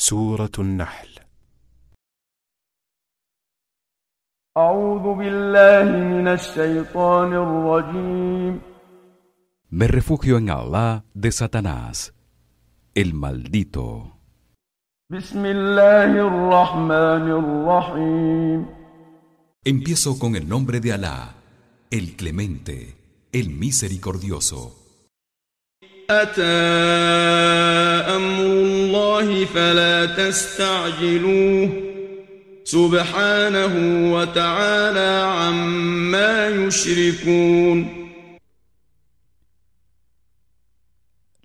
سورة النحل أعوذ بالله من الشيطان الرجيم Me refugio en Allah de Satanás, el maldito. بسم الله الرحمن الرحيم Empiezo con el nombre de Alá, el clemente, el misericordioso. أتى أمر الله فلا تستعجلوه سبحانه وتعالى عما يشركون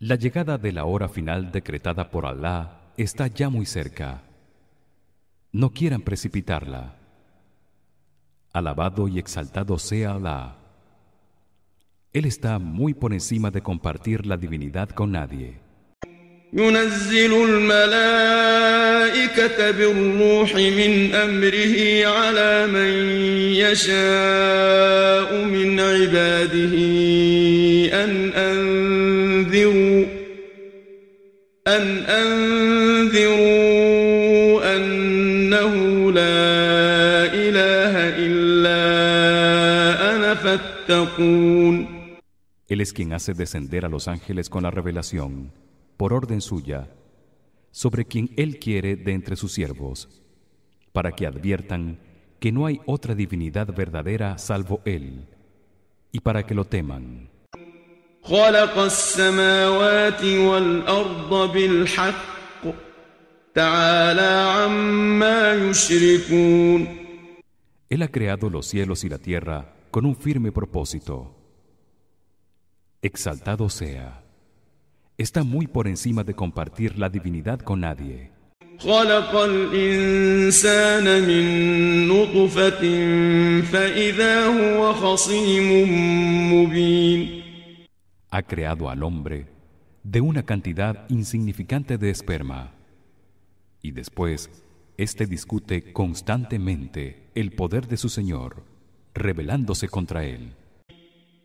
La llegada de la hora final decretada por Alá está ya muy cerca. No quieran precipitarla. Alabado y exaltado sea Alá. Él está muy por encima de compartir la divinidad con nadie. ينزل الملائكة بالروح من أمره على من يشاء من عباده أن أنذروا أن أنذروا أنه لا إله إلا أنا فاتقون Él es quien hace descender a los ángeles con la revelación, por orden suya, sobre quien Él quiere de entre sus siervos, para que adviertan que no hay otra divinidad verdadera salvo Él, y para que lo teman. Él ha creado los cielos y la tierra con un firme propósito Exaltado sea. Está muy por encima de compartir la divinidad con nadie. خلق الإنسان من نطفة فإذا هو خصيم مبين Ha creado al hombre de una cantidad insignificante de esperma. Y después éste discute constantemente el poder de su Señor, rebelándose contra él.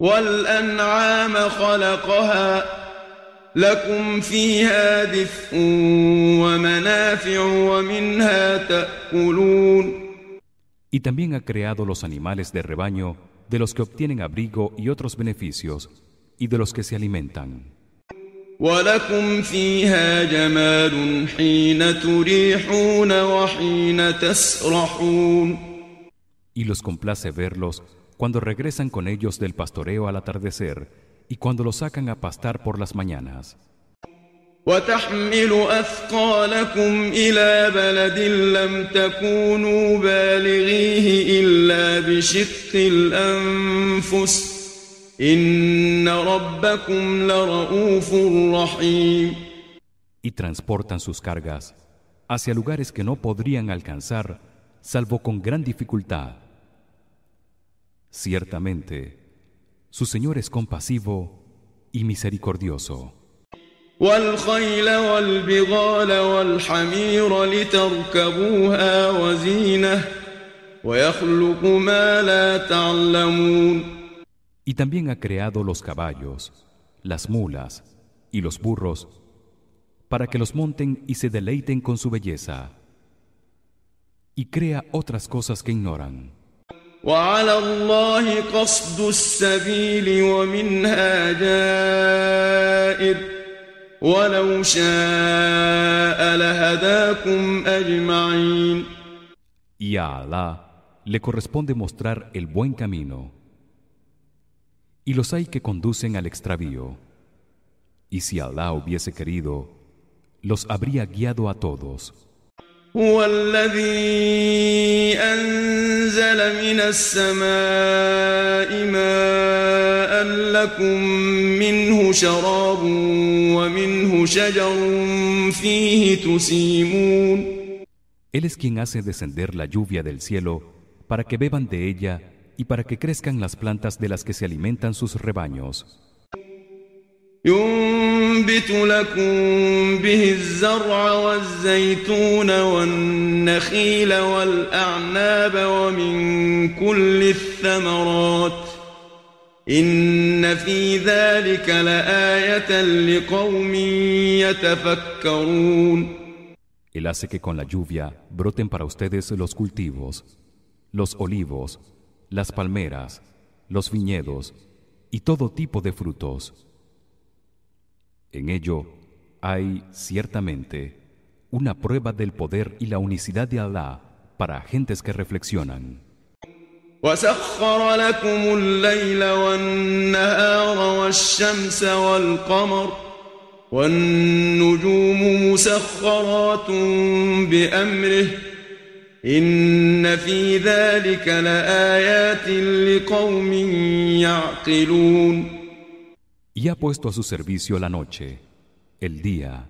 والأنعام خلقها لكم فيها دفء ومنافع ومنها تأكلون Y también ha creado los animales de rebaño, de los que obtienen abrigo y otros beneficios, y de los que se alimentan. ولكم فيها جمال حين تريحون وحين تسرحون Y los complace verlos cuando regresan con ellos del pastoreo al atardecer y cuando los sacan a pastar por las mañanas. وتحمل أثقالكم إلى بلد لم تكونوا بالغيه إلا بشق الأنفس إن ربكم لرؤوف رحيم y transportan sus cargas hacia lugares que no podrían alcanzar salvo con gran dificultad. Ciertamente, su Señor es compasivo y misericordioso. والخيل والبغال والحمير لتركبوها وزينة ويخلق ما لا تعلمون Y también ha creado los caballos, las mulas y los burros para que los monten y se deleiten con su belleza. Y crea otras cosas que ignoran. وعلى الله قصد السبيل ومنها جائر ولو شاء لهداكم أجمعين Y a Alá le corresponde mostrar el buen camino. Y los hay que conducen al extravío. Y si Alá hubiese querido, los habría guiado a todos. هو الذي أنزل من السماء ماء لكم منه شراب ومنه شجر فيه تسيمون Él es quien hace descender la lluvia del cielo para que beban de ella y para que crezcan las plantas de las que se alimentan sus rebaños. ينبت لكم به الزرع والزيتون والنخيل والأعناب ومن كل الثمرات إن في ذلك لآية لقوم يتفكرون Él hace que con la lluvia broten para ustedes los cultivos, los olivos, las palmeras, los viñedos y todo tipo de frutos. En ello hay ciertamente una prueba del poder y la unicidad de Allah para gentes que reflexionan. والنجوم مسخرات بأمره إن في ذلك لآيات لقوم يعقلون Y ha puesto a su servicio la noche, el día,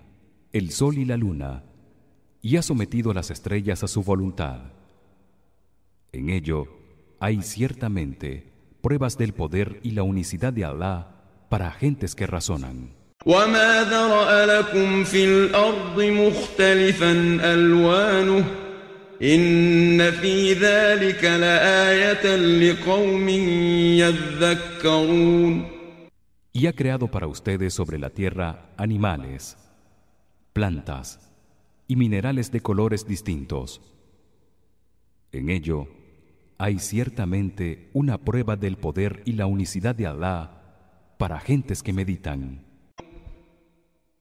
el sol y la luna, y ha sometido las estrellas a su voluntad. En ello hay ciertamente pruebas del poder y la unicidad de Allah para gentes que razonan. وما ذرأ لكم في الأرض مختلفا ألوانه إن في ذلك لآية لقوم يذكرون Y ha creado para ustedes sobre la tierra animales, plantas y minerales de colores distintos. En ello hay ciertamente una prueba del poder y la unicidad de Allah para gentes que meditan.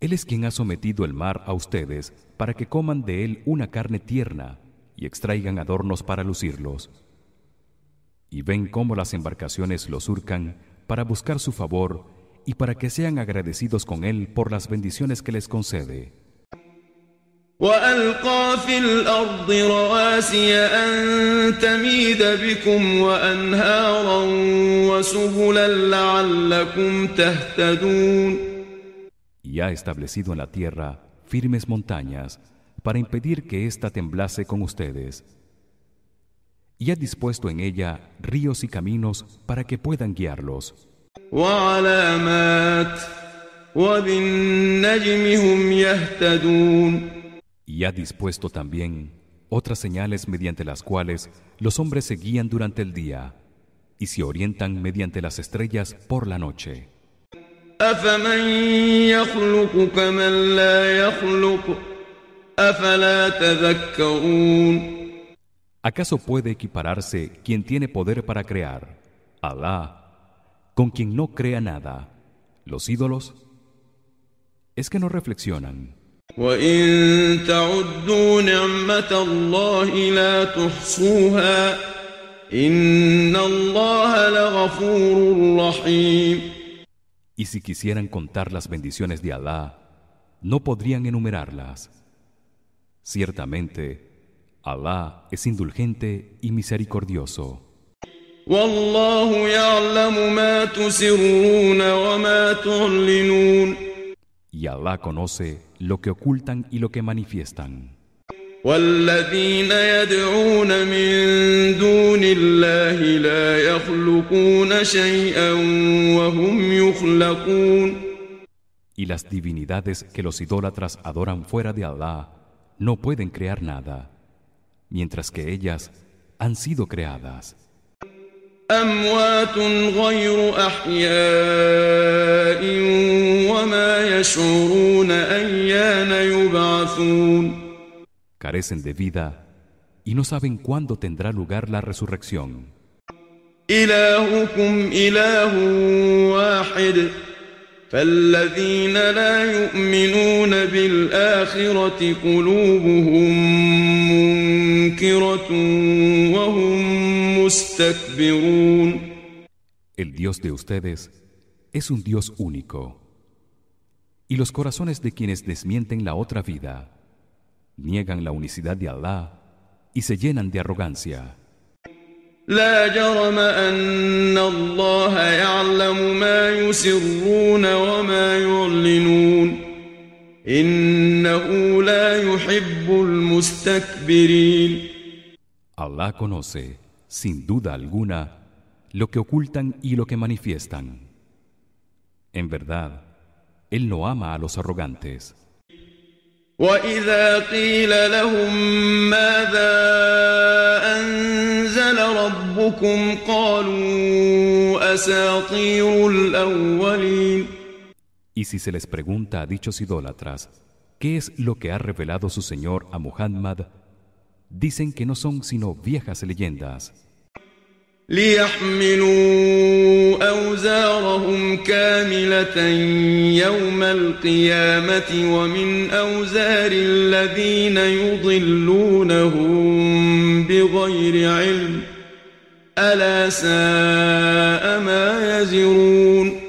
Él es quien ha sometido el mar a ustedes para que coman de él una carne tierna y extraigan adornos para lucirlos. Y ven cómo las embarcaciones lo surcan para buscar su favor y para que sean agradecidos con él por las bendiciones que les concede. Y ha establecido en la tierra firmes montañas para impedir que ésta temblase con ustedes. Y ha dispuesto en ella ríos y caminos para que puedan guiarlos. y ha dispuesto también otras señales mediante las cuales los hombres se guían durante el día y se orientan mediante las estrellas por la noche أفمن يخلق كمن لا يخلق أفلا تذكرون ¿Acaso puede equipararse quien tiene poder para crear, Alá, con quien no crea nada, los ídolos? Es que no reflexionan. وإن تعدوا نعمة الله لا تحصوها إن الله لغفور رحيم Y si quisieran contar las bendiciones de Alá, no podrían enumerarlas. Ciertamente, Alá es indulgente y misericordioso. Y Alá conoce lo que ocultan y lo que manifiestan. والذين يدعون من دون الله لا يخلقون شيئا وهم يخلقون Y las divinidades que los idólatras adoran fuera de Allah no pueden crear nada, mientras que ellas han sido creadas. أموات غير أحياء وما يشعرون أيان يبعثون carecen de vida y no saben cuándo tendrá lugar la resurrección. El Dios de ustedes es un Dios único. Y los corazones de quienes desmienten la otra vida niegan la unicidad de Allah y se llenan de arrogancia. إنه لا يحب المستكبرين Allah conoce, sin duda alguna, lo que ocultan y lo que manifiestan. En verdad, él no ama a los arrogantes. وإذا قيل لهم ماذا أنزل ربكم قالوا أساطير الأولين Y si se les pregunta a dichos idólatras, ¿qué es lo que ha revelado su Señor a Muhammad? Dicen que no son sino viejas leyendas. ليحملوا أوزارهم كاملة يوم القيامة ومن أوزار الذين يضلونهم بغير علم ألا ساء ما يزرون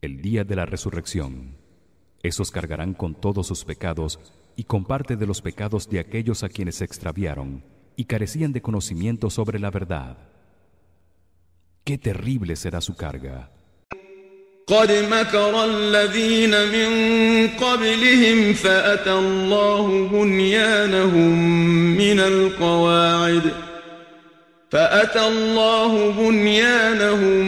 El día de la resurrección, esos cargarán con todos sus pecados y con parte de los pecados de aquellos a quienes se extraviaron y carecían de conocimiento sobre la verdad. Qué terrible será su carga. قد مكر الذين من قبلهم فأتى الله بنيانهم من القواعد فأتى الله بنيانهم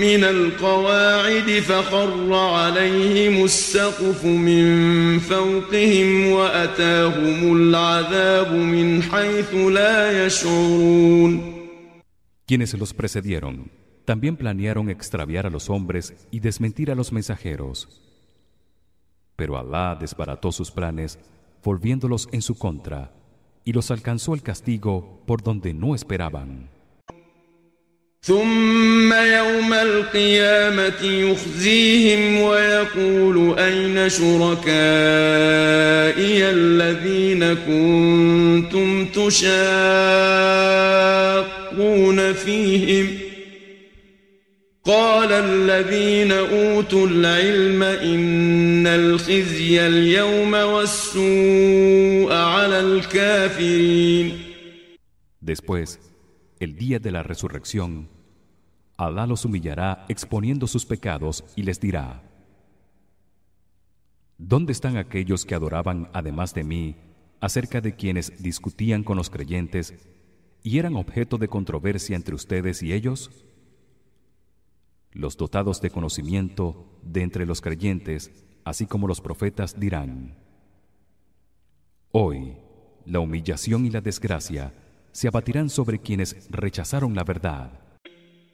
من القواعد فخر عليهم السقف من فوقهم وأتاهم العذاب من حيث لا يشعرون Quienes los precedieron también planearon extraviar a los hombres y desmentir a los mensajeros. Pero Alá desbarató sus planes, volviéndolos en su contra, y los alcanzó el castigo por donde no esperaban. ثم يوم القيامة يخزيهم ويقول أين شركائي الذين كنتم تشاقون فيهم قال الذين أوتوا العلم إن الخزي اليوم والسوء على الكافرين Después, el día de la resurrección, Alá los humillará exponiendo sus pecados y les dirá: ¿Dónde están aquellos que adoraban además de mí acerca de quienes discutían con los creyentes y eran objeto de controversia entre ustedes y ellos? Los dotados de conocimiento de entre los creyentes, así como los profetas dirán: Hoy la humillación y la desgracia se abatirán sobre quienes rechazaron la verdad.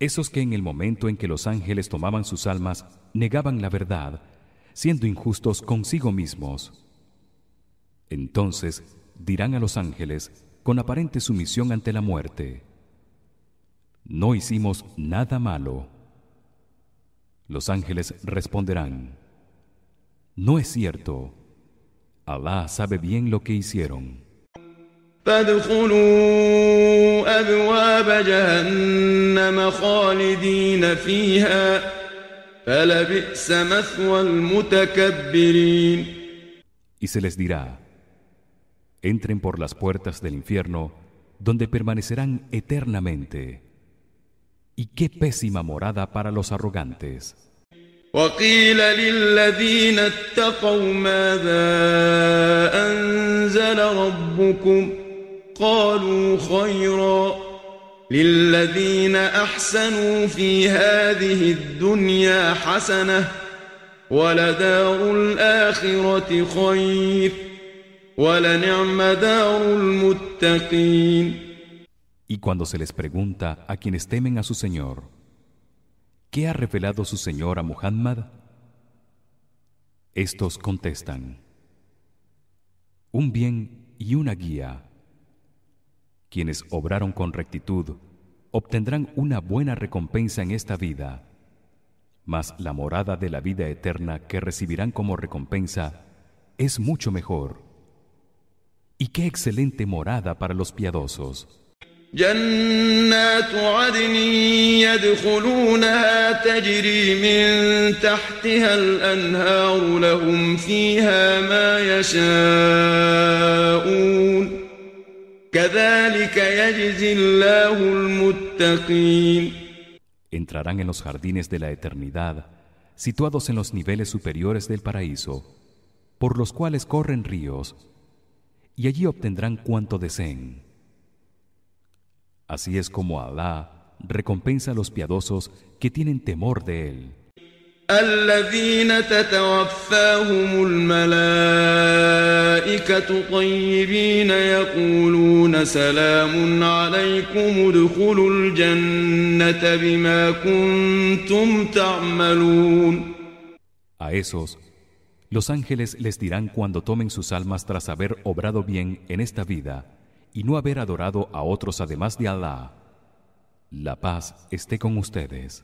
Esos que en el momento en que los ángeles tomaban sus almas negaban la verdad, siendo injustos consigo mismos. Entonces dirán a los ángeles con aparente sumisión ante la muerte: No hicimos nada malo. Los ángeles responderán: No es cierto. Alá sabe bien lo que hicieron. فادخلوا أبواب جهنم خالدين فيها فلبئس مثوى المتكبرين Y se les dirá: Entren por las puertas del infierno, donde permanecerán eternamente. Y qué pésima morada para los arrogantes. وقيل للذين اتقوا ماذا أنزل ربكم قالوا خيرا للذين أحسنوا في هذه الدنيا حسنة ولدار الآخرة خير ولنعم دار المتقين Y cuando se les pregunta a quienes temen a su Señor, ¿qué ha revelado su Señor a Muhammad? Estos contestan: Un bien y una guía. Quienes obraron con rectitud obtendrán una buena recompensa en esta vida, mas la morada de la vida eterna que recibirán como recompensa es mucho mejor. Y qué excelente morada para los piadosos. جنات عدن يدخلونها تجري من تحتها الأنهار لهم فيها ما يشاءون Entrarán en los jardines de la eternidad, situados en los niveles superiores del paraíso, por los cuales corren ríos, y allí obtendrán cuanto deseen. Así es como Allah recompensa a los piadosos que tienen temor de él. الذين تتوفاهم الملائكة طيبين يقولون سلام عليكم ادخلوا الجنة بما كنتم تعملون A esos los ángeles les dirán cuando tomen sus almas tras haber obrado bien en esta vida y no haber adorado a otros además de Allah. La paz esté con ustedes.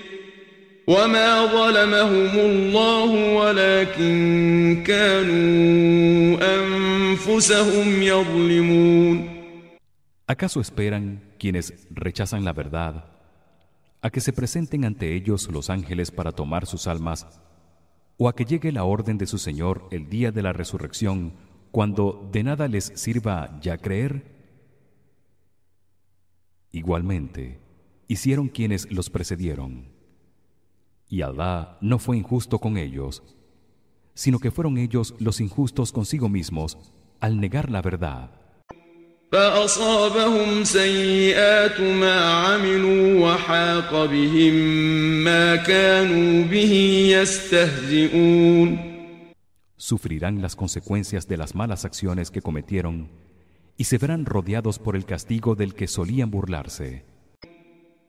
وما ظلمهم الله ولكن كانوا أنفسهم يظلمون ¿Acaso esperan quienes rechazan la verdad a que se presenten ante ellos los ángeles para tomar sus almas o a que llegue la orden de su Señor el día de la resurrección cuando de nada les sirva ya creer? Igualmente, hicieron quienes los precedieron. Y Allah no fue injusto con ellos, sino que fueron ellos los injustos consigo mismos al negar la verdad. فأصابهم سيئات ما عملوا وحاق بهم ما كانوا به يستهزئون Sufrirán las consecuencias de las malas acciones que cometieron y se verán rodeados por el castigo del que solían burlarse.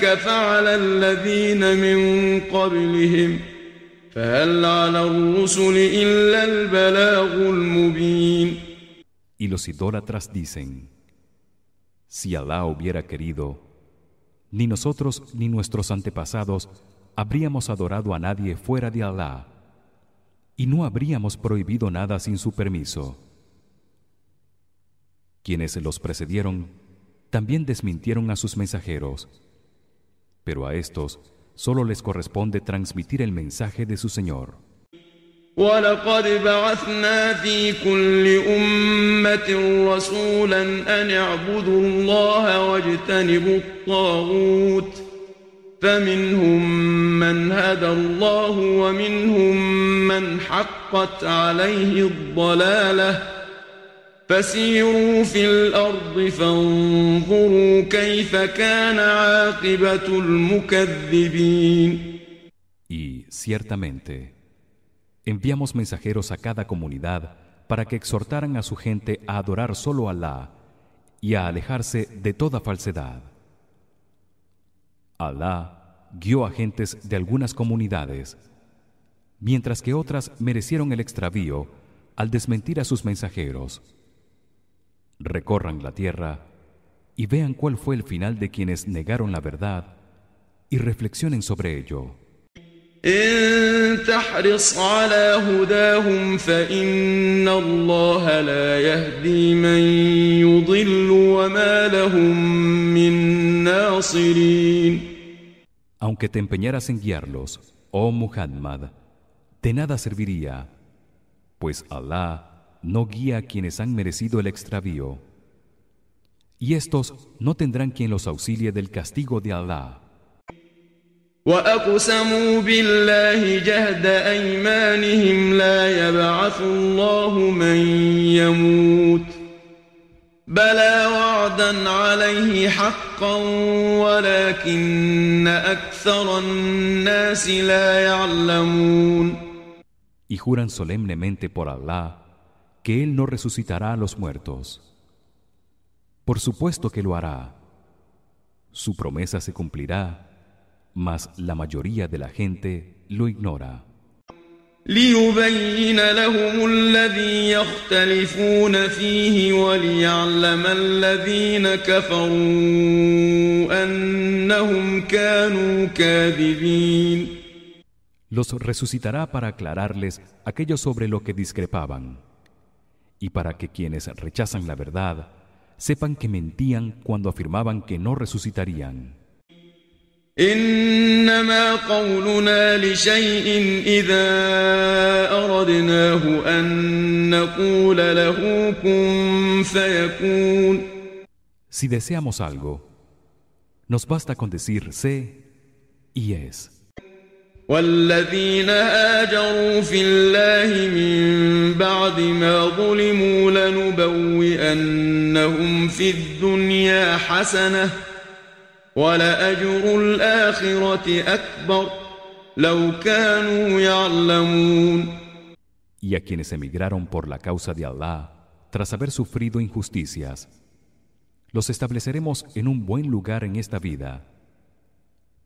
كذلك فعل الذين من قبلهم فهل على الرسل إلا البلاغ المبين Y los idólatras dicen: Si Alá hubiera querido, ni nosotros ni nuestros antepasados habríamos adorado a nadie fuera de Alá, y no habríamos prohibido nada sin su permiso. Quienes los precedieron también desmintieron a sus mensajeros, pero a estos solo les corresponde transmitir el mensaje de su Señor. ولقد بعثنا في كل أمة رسولا أن اعبدوا الله واجتنبوا الطاغوت فمنهم من هدى الله ومنهم من حقت عليه الضلالة Y ciertamente enviamos mensajeros a cada comunidad para que exhortaran a su gente a adorar solo a Alá y a alejarse de toda falsedad. Alá guió a gentes de algunas comunidades, mientras que otras merecieron el extravío al desmentir a sus mensajeros recorran la tierra y vean cuál fue el final de quienes negaron la verdad y reflexionen sobre ello. Aunque te empeñaras en guiarlos, oh Muhammad, de nada serviría, pues Allah no guía a quienes han merecido el extravío. Y estos no tendrán quien los auxilie del castigo de Allah. وأقسموا بالله جهد أيمانهم لا يبعث الله من يموت بلى وعدا عليه حقا ولكن أكثر الناس لا يعلمون Y juran solemnemente por Allah que él no resucitará a los muertos. Por supuesto que lo hará. Su promesa se cumplirá, mas la mayoría de la gente lo ignora. Los resucitará para aclararles aquello sobre lo que discrepaban y para que quienes rechazan la verdad sepan que mentían cuando afirmaban que no resucitarían. إنما قولنا لشيء إذا أردناه أن نقول له كن فيكون Si deseamos algo, nos basta con decir sé y es. والذين هاجروا في الله من بعد ما ظلموا لنبوئنهم في الدنيا حسنة ولأجر الآخرة أكبر لو كانوا يعلمون Y a quienes emigraron por la causa de Allah, tras haber sufrido injusticias, los estableceremos en un buen lugar en esta vida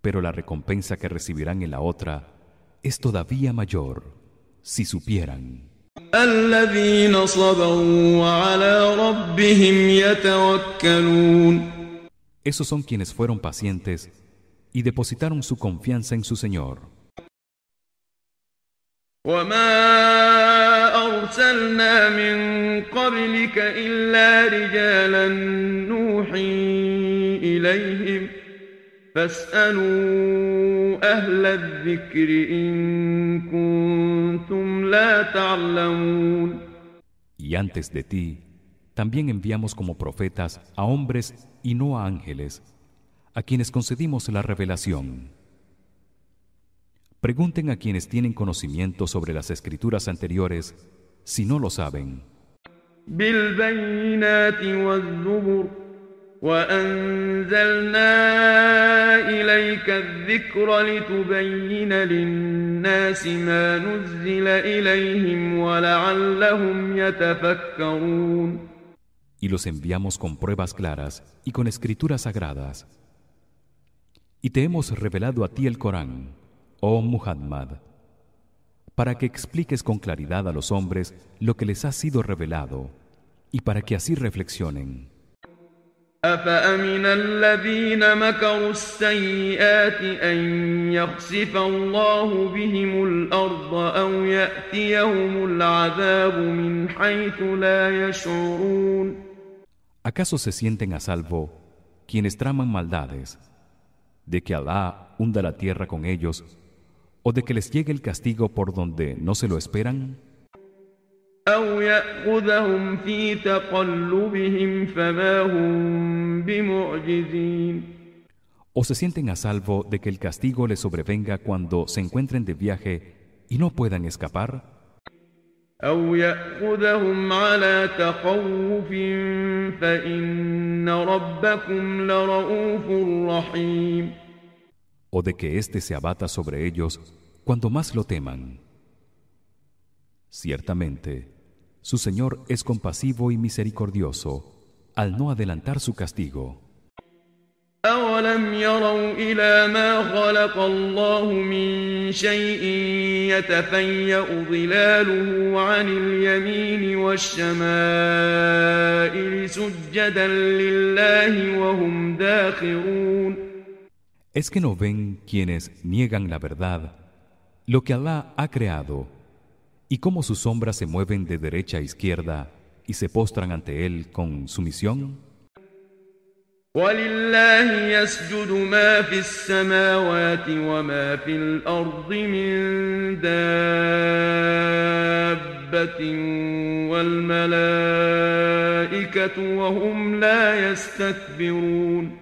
pero la recompensa que recibirán en la otra es todavía mayor si supieran Esos son quienes fueron pacientes y depositaron su confianza en su Señor. فاسألوا أهل الذكر إن كنتم لا تعلمون Y antes de ti también enviamos como profetas a hombres y no a ángeles a quienes concedimos la revelación Pregunten a quienes tienen conocimiento sobre las escrituras anteriores si no lo saben بالبينات والزبر وأنزلنا إليك الذكر لتبين للناس ما نزل إليهم ولعلهم يتفكرون y los enviamos con pruebas claras y con escrituras sagradas y te hemos revelado a ti el Corán oh Muhammad para que expliques con claridad a los hombres lo que les ha sido revelado y para que así reflexionen أفأمن الذين مكروا السيئات أن يخسف الله بهم الأرض أو يأتيهم العذاب من حيث لا يشعرون ¿Acaso se sienten a salvo quienes traman maldades de que Alá hunda la tierra con ellos o de que les llegue el castigo por donde no se lo esperan? أو يأخذهم في تقلبهم فما هم بمعجزين ¿O se sienten a salvo de que el castigo les sobrevenga cuando se encuentren de viaje y no puedan escapar? أو يأخذهم على تخوف فإن ربكم لرؤوف رحيم ¿O de que éste se abata sobre ellos cuando más lo teman? Ciertamente, su Señor es compasivo y misericordioso al no adelantar su castigo. أولم يروا إلى ما خلق الله من شيء يتفيأ ظلاله عن اليمين والشمائل سجدا لله وهم داخرون ¿Es que no ven quienes niegan la verdad lo que Allah ha creado y cómo sus sombras se mueven de derecha a izquierda y se postran ante él con sumisión? ولله يسجد ما في السماوات وما في الأرض من دابة والملائكة وهم لا يستكبرون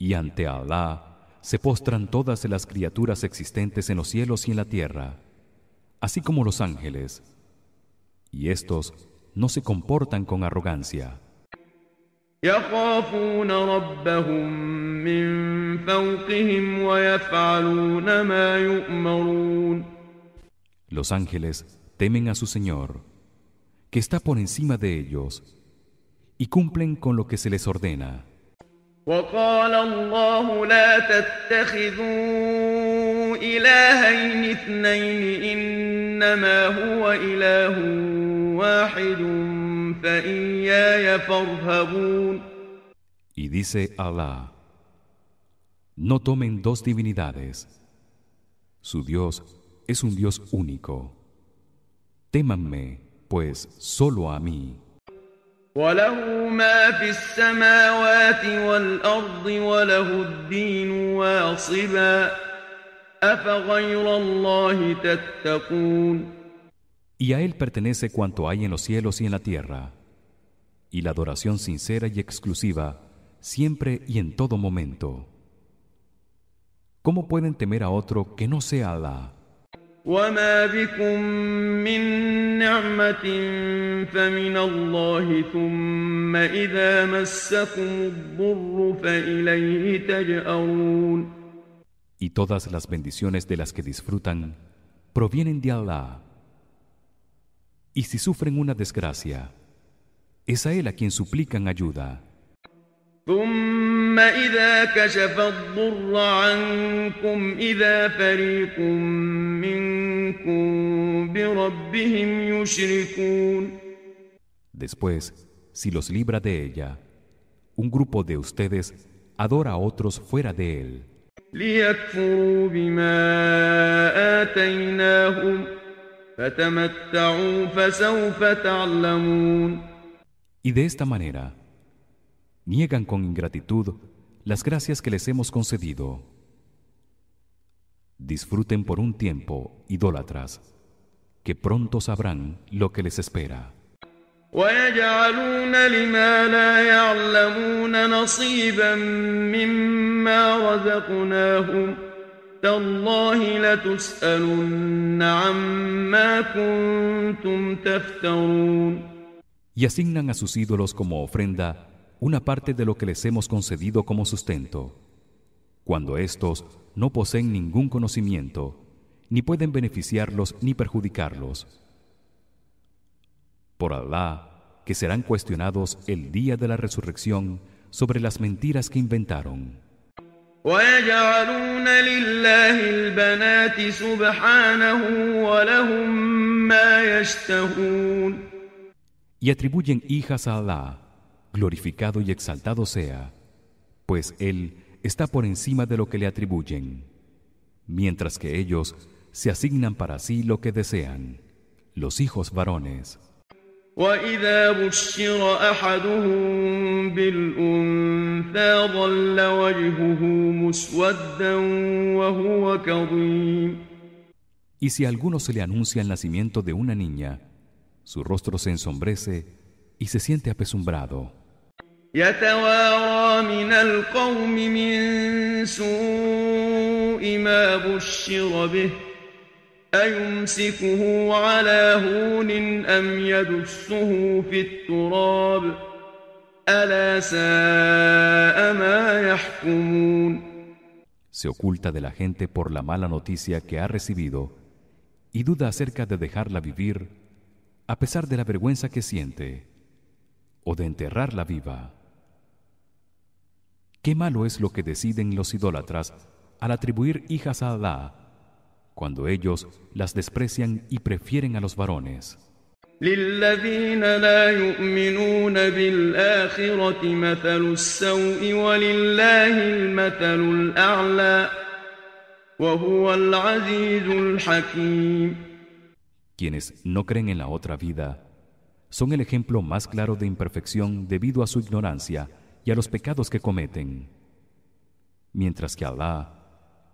Y ante Allah se postran todas las criaturas existentes en los cielos y en la tierra, así como los ángeles, y estos no se comportan con arrogancia. يخافون ربهم من فوقهم ويفعلون ما يؤمرون Los ángeles temen a su Señor, que está por encima de ellos, y cumplen con lo que se les ordena. وقال الله لا تتخذوا إلهين اثنين إنما هو إله واحد فإياي فارهبون Y dice Allah: No tomen dos divinidades. Su Dios es un Dios único. Témanme, pues, solo a mí. وله ما في السماوات والأرض وله الدين واصبا Y a él pertenece cuanto hay en los cielos y en la tierra, y la adoración sincera y exclusiva siempre y en todo momento. ¿Cómo pueden temer a otro que no sea Allah? وما بكم من نعمة فمن الله ثم إذا مسكم الضر فإليه تجأرون y todas las bendiciones de las que disfrutan provienen de Allah. Y si sufren una desgracia, es a él a quien suplican ayuda. Después, si los libra de ella, un grupo de ustedes adora a otros fuera de él. ليكفروا بما آتيناهم فتمتعوا فسوف تعلمون y de esta manera niegan con ingratitud las gracias que les hemos concedido. Disfruten por un tiempo, idólatras, que pronto sabrán lo que les espera. ويجعلون لما لا يعلمون نصيبا مما رزقناهم تالله لتسألن عما كنتم تفترون Y asignan a sus ídolos como ofrenda una parte de lo que les hemos concedido como sustento, cuando éstos no poseen ningún conocimiento, ni pueden beneficiarlos ni perjudicarlos. por Allah, que serán cuestionados el día de la resurrección sobre las mentiras que inventaron. Y atribuyen hijas a Alá, glorificado y exaltado sea, pues él está por encima de lo que le atribuyen, mientras que ellos se asignan para sí lo que desean, los hijos varones. وإذا بشر أحدهم بالأنثى ظل وجهه مسودا وهو كظيم Y si a alguno se le anuncia el nacimiento de una niña, su rostro se ensombrece y se siente apesumbrado. يتوارى من القوم من سوء ما بشر به أيمسكه على هون أم يدسه في التراب ألا ساء ما يحكمون Se oculta de la gente por la mala noticia que ha recibido y duda acerca de dejarla vivir a pesar de la vergüenza que siente o de enterrarla viva. Qué malo es lo que deciden los idólatras al atribuir hijas a Allah cuando ellos las desprecian y prefieren a los varones. للذين لا يؤمنون بالآخرة مثل السوء ولله المثل الأعلى وهو العزيز الحكيم Quienes no creen en la otra vida son el ejemplo más claro de imperfección debido a su ignorancia y a los pecados que cometen, mientras que Allah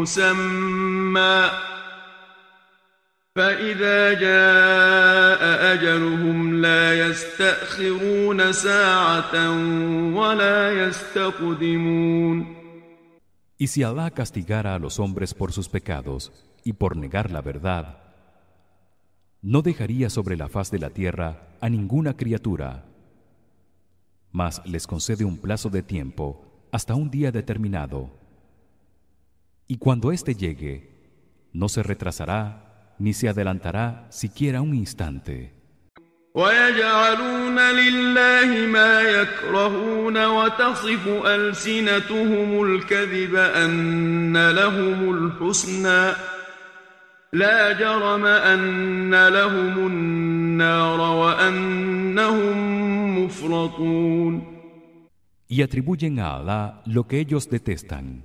مسمى فإذا جاء أجلهم لا يستأخرون ساعة ولا يستقدمون Y si Allah castigara a los hombres por sus pecados y por negar la verdad, no dejaría sobre la faz de la tierra a ninguna criatura, mas les concede un plazo de tiempo hasta un día determinado. Y cuando éste llegue, no se retrasará ni se adelantará siquiera un instante. ويجعلون لله ما يكرهون وتصف ألسنتهم الكذب أن لهم الحسنى لا جرم أن لهم النار وأنهم مفرطون Y atribuyen a Allah lo que ellos detestan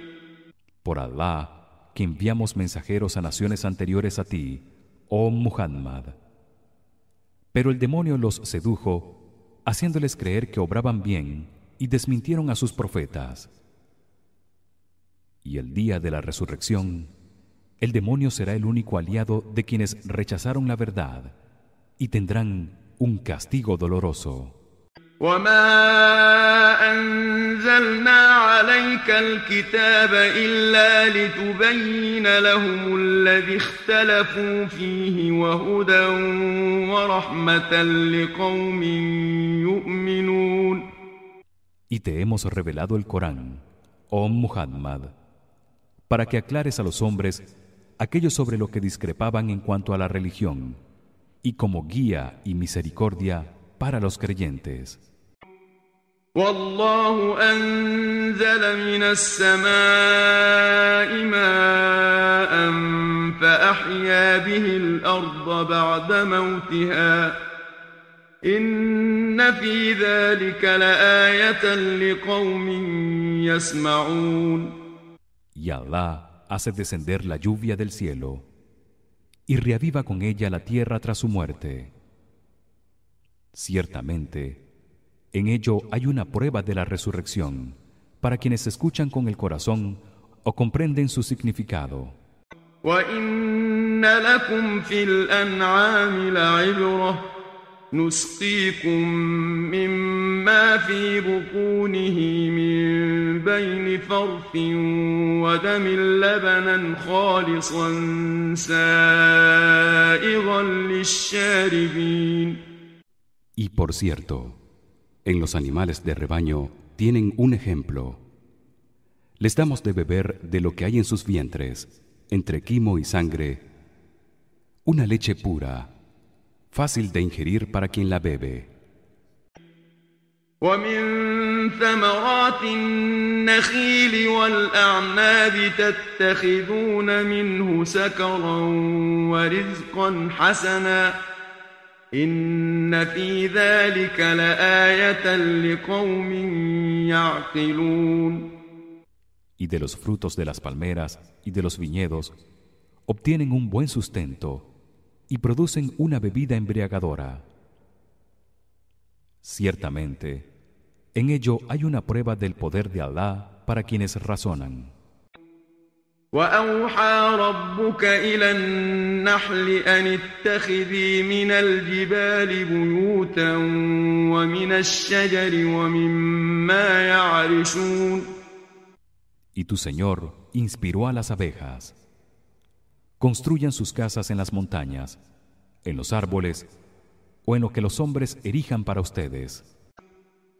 Por Allah, que enviamos mensajeros a naciones anteriores a ti, oh Muhammad. Pero el demonio los sedujo, haciéndoles creer que obraban bien y desmintieron a sus profetas. Y el día de la resurrección, el demonio será el único aliado de quienes rechazaron la verdad y tendrán un castigo doloroso. وما أنزلنا عليك الكتاب إلا لتبين لهم الذي اختلفوا فيه وهدى ورحمة لقوم يؤمنون Y te hemos revelado el Corán, oh Muhammad, para que aclares a los hombres aquello sobre lo que discrepaban en cuanto a la religión, y como guía y misericordia para los creyentes. والله أنزل من السماء ماء فأحيا به الأرض بعد موتها إن في ذلك لآية لقوم يسمعون Y Allah hace descender la lluvia del cielo y reaviva con ella la tierra tras su muerte. Ciertamente, en ello hay una prueba de la resurrección para quienes escuchan con el corazón o comprenden su significado. وإن لكم في الأنعام لعبرة نسقيكم مما في بطونه من بين فرث ودم لبنا خالصا سائغا للشاربين Y por cierto, en los animales de rebaño tienen un ejemplo. Les damos de beber de lo que hay en sus vientres, entre quimo y sangre, una leche pura, fácil de ingerir para quien la bebe. Y de los frutos de las palmeras y de los viñedos obtienen un buen sustento y producen una bebida embriagadora. Ciertamente, en ello hay una prueba del poder de Allah para quienes razonan. وأوحى ربك إلى النحل أن اتخذي من الجبال بيوتا ومن الشجر ومما يعرشون Y tu Señor inspiró a las abejas. Construyan sus casas en las montañas, en los árboles o en lo que los hombres erijan para ustedes.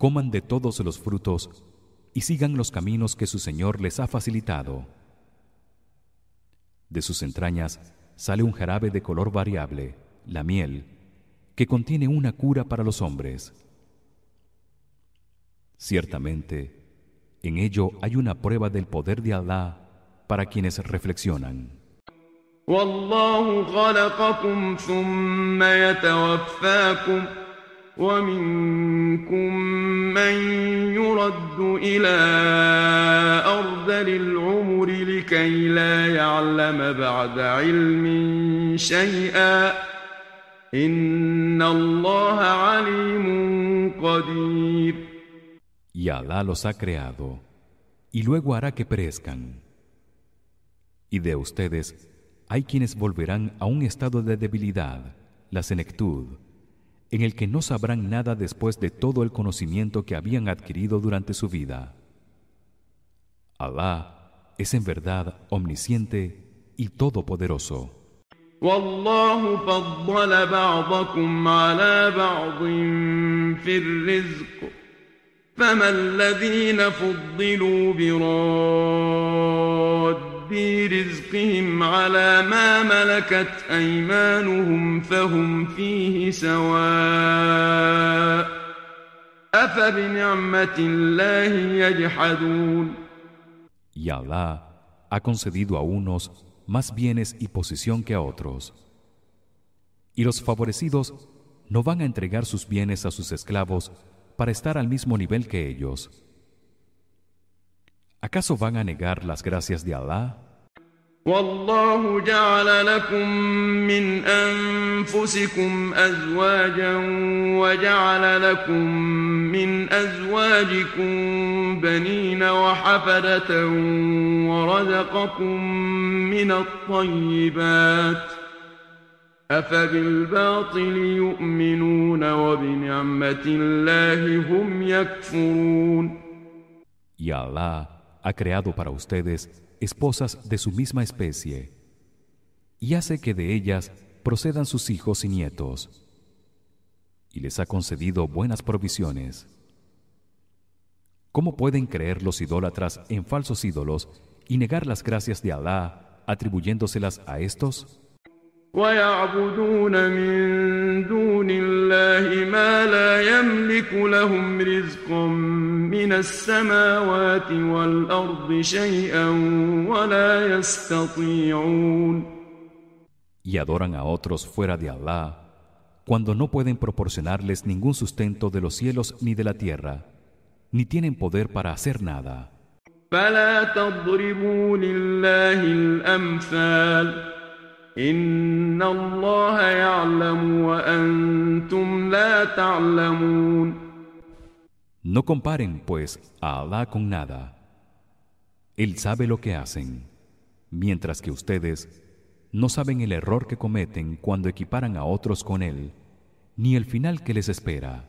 coman de todos los frutos y sigan los caminos que su Señor les ha facilitado. De sus entrañas sale un jarabe de color variable, la miel, que contiene una cura para los hombres. Ciertamente, en ello hay una prueba del poder de Allah para quienes reflexionan. ومنكم من يرد إلى أرذل العمر لكي لا يعلم بعد علم شيئا إن الله عليم قدير Y Allah los ha creado y luego hará que perezcan. Y de ustedes hay quienes volverán a un estado de debilidad, la senectud, en el que no sabrán nada después de todo el conocimiento que habían adquirido durante su vida. Allah es en verdad omnisciente y todopoderoso. والله فضل بعضكم على بعض في الرزق فما الذين فضلوا براد رزقهم على ما ملكت أيمانهم فهم فيه سواء أفبنعمة الله يجحدون Y Allah ha concedido a unos más bienes y posesión que a otros. Y los favorecidos no van a entregar sus bienes a sus esclavos para estar al mismo nivel que ellos. ¿Acaso van a negar las gracias de Allah? والله جعل لكم من أنفسكم أزواجا وجعل لكم من أزواجكم بنين وحفدة ورزقكم من الطيبات أفبالباطل يؤمنون وبنعمة الله هم يكفرون Y Allah ha creado para ustedes esposas de su misma especie. Y hace que de ellas procedan sus hijos y nietos. Y les ha concedido buenas provisiones. ¿Cómo pueden creer los idólatras en falsos ídolos y negar las gracias de Allah atribuyéndoselas a estos? ويعبدون من دون الله ما لا يملك لهم رزقا من السماوات والأرض شيئا ولا يستطيعون Y adoran a otros fuera de Allah cuando no pueden proporcionarles ningún sustento de los cielos ni de la tierra ni tienen poder para hacer nada. فلا تضربوا لله الأمثال إن الله يعلم وأنتم لا تعلمون No comparen pues a Allah con nada. Él sabe lo que hacen, mientras que ustedes no saben el error que cometen cuando equiparan a otros con él, ni el final que les espera.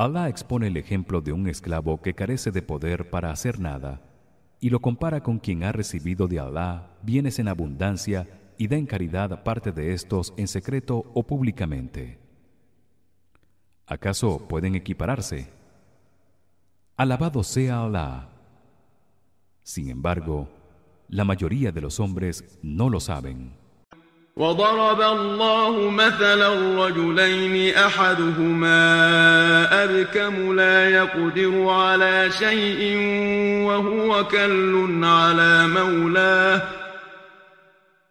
Allah expone el ejemplo de un esclavo que carece de poder para hacer nada y lo compara con quien ha recibido de Allah bienes en abundancia y da en caridad parte de estos en secreto o públicamente. ¿Acaso pueden equipararse? Alabado sea Allah. Sin embargo, la mayoría de los hombres no lo saben. وضرب الله مثلا رجلين أحدهما أبكم لا يقدر على شيء وهو كل على مولاه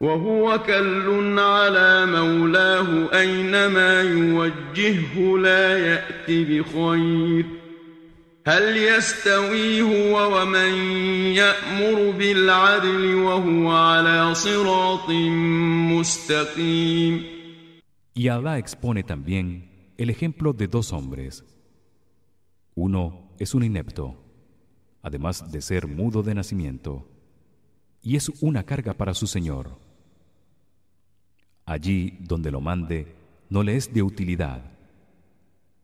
وهو كل على مولاه أينما يوجهه لا يات بخير هل يستوي هو ومن يأمر بالعدل وهو على صراط مستقيم Y Allah expone también el ejemplo de dos hombres. Uno es un inepto, además de ser mudo de nacimiento, y es una carga para su Señor. Allí donde lo mande no le es de utilidad,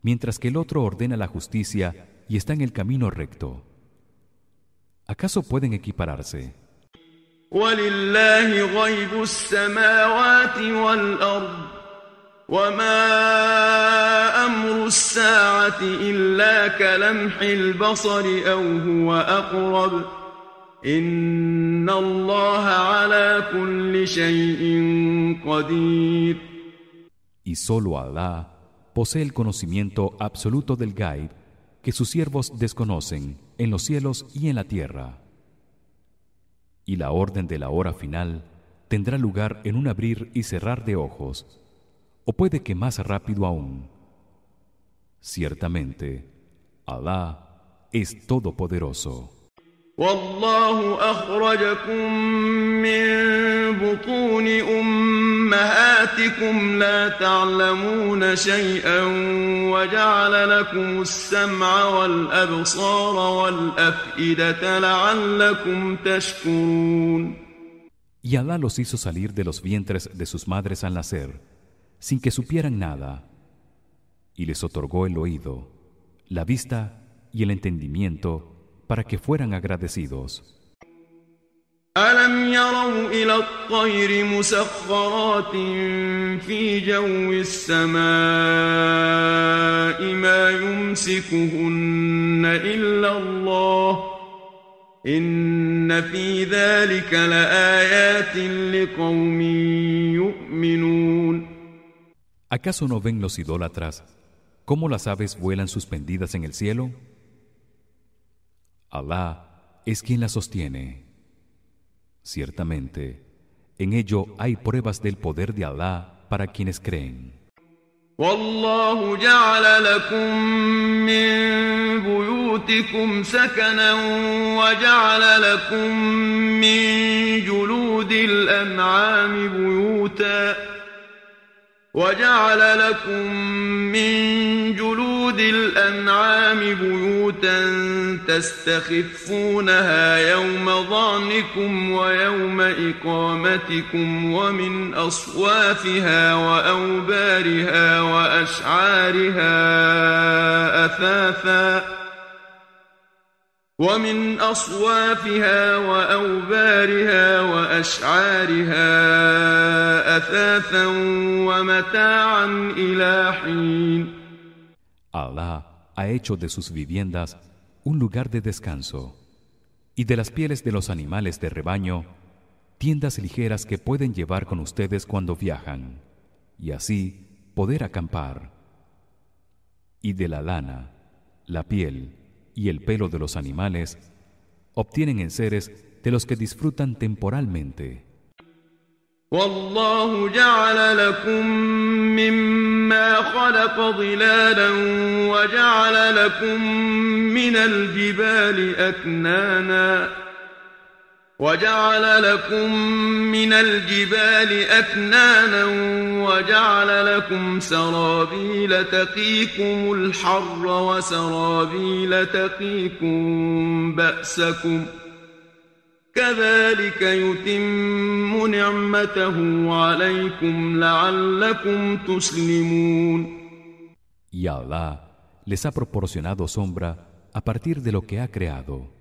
mientras que el otro ordena la justicia y está en el camino recto. ¿Acaso pueden equipararse? ولله غيب السماوات والأرض وما أمر الساعة إلا كلمح البصر أو هو أقرب إن الله على كل شيء قدير Y solo Allah posee el conocimiento absoluto del Gaib que sus siervos desconocen en los cielos y en la tierra. Y la orden de la hora final tendrá lugar en un abrir y cerrar de ojos, o puede que más rápido aún. Ciertamente, Allah es todopoderoso. والله أخرجكم من بطون أمهاتكم لا تعلمون شيئا وجعل لكم السمع والأبصار والأفئدة لعلكم تشكرون Y Allah los hizo salir de los vientres de sus madres al nacer, sin que supieran nada, y les otorgó el oído, la vista y el entendimiento para que fueran agradecidos. ألم يروا إلى الطير مسخرات في جو السماء ما يمسكهن إلا الله إن في ذلك لآيات لقوم يؤمنون ¿Acaso no ven los idólatras cómo las aves vuelan suspendidas en el cielo? Allah es quien la sostiene. Ciertamente, en ello hay pruebas del poder de Allah para quienes creen. والله جعل لكم من بيوتكم سكنا وجعل لكم من جلود الأنعام بيوتا وجعل لكم من جلود الأنعام بيوتا تستخفونها يوم ظعنكم ويوم إقامتكم ومن أصوافها وأوبارها وأشعارها أثاثا ومن أصوافها وأوبارها وأشعارها أثاثا ومتاعا إلى حين Allah ha hecho de sus viviendas un lugar de descanso y de las pieles de los animales de rebaño tiendas ligeras que pueden llevar con ustedes cuando viajan y así poder acampar y de la lana la piel y el pelo de los animales obtienen enseres de los que disfrutan temporalmente والله جعل لكم مما خلق ظلالا وجعل لكم من الجبال أكنانا وجعل لكم من الجبال أكنانا وجعل لكم سرابيل تقيكم الحر وسرابيل تقيكم بأسكم ۖ كذلك يتم نعمته عليكم لعلكم تسلمون Y Allah les ha proporcionado sombra a partir de lo que ha creado.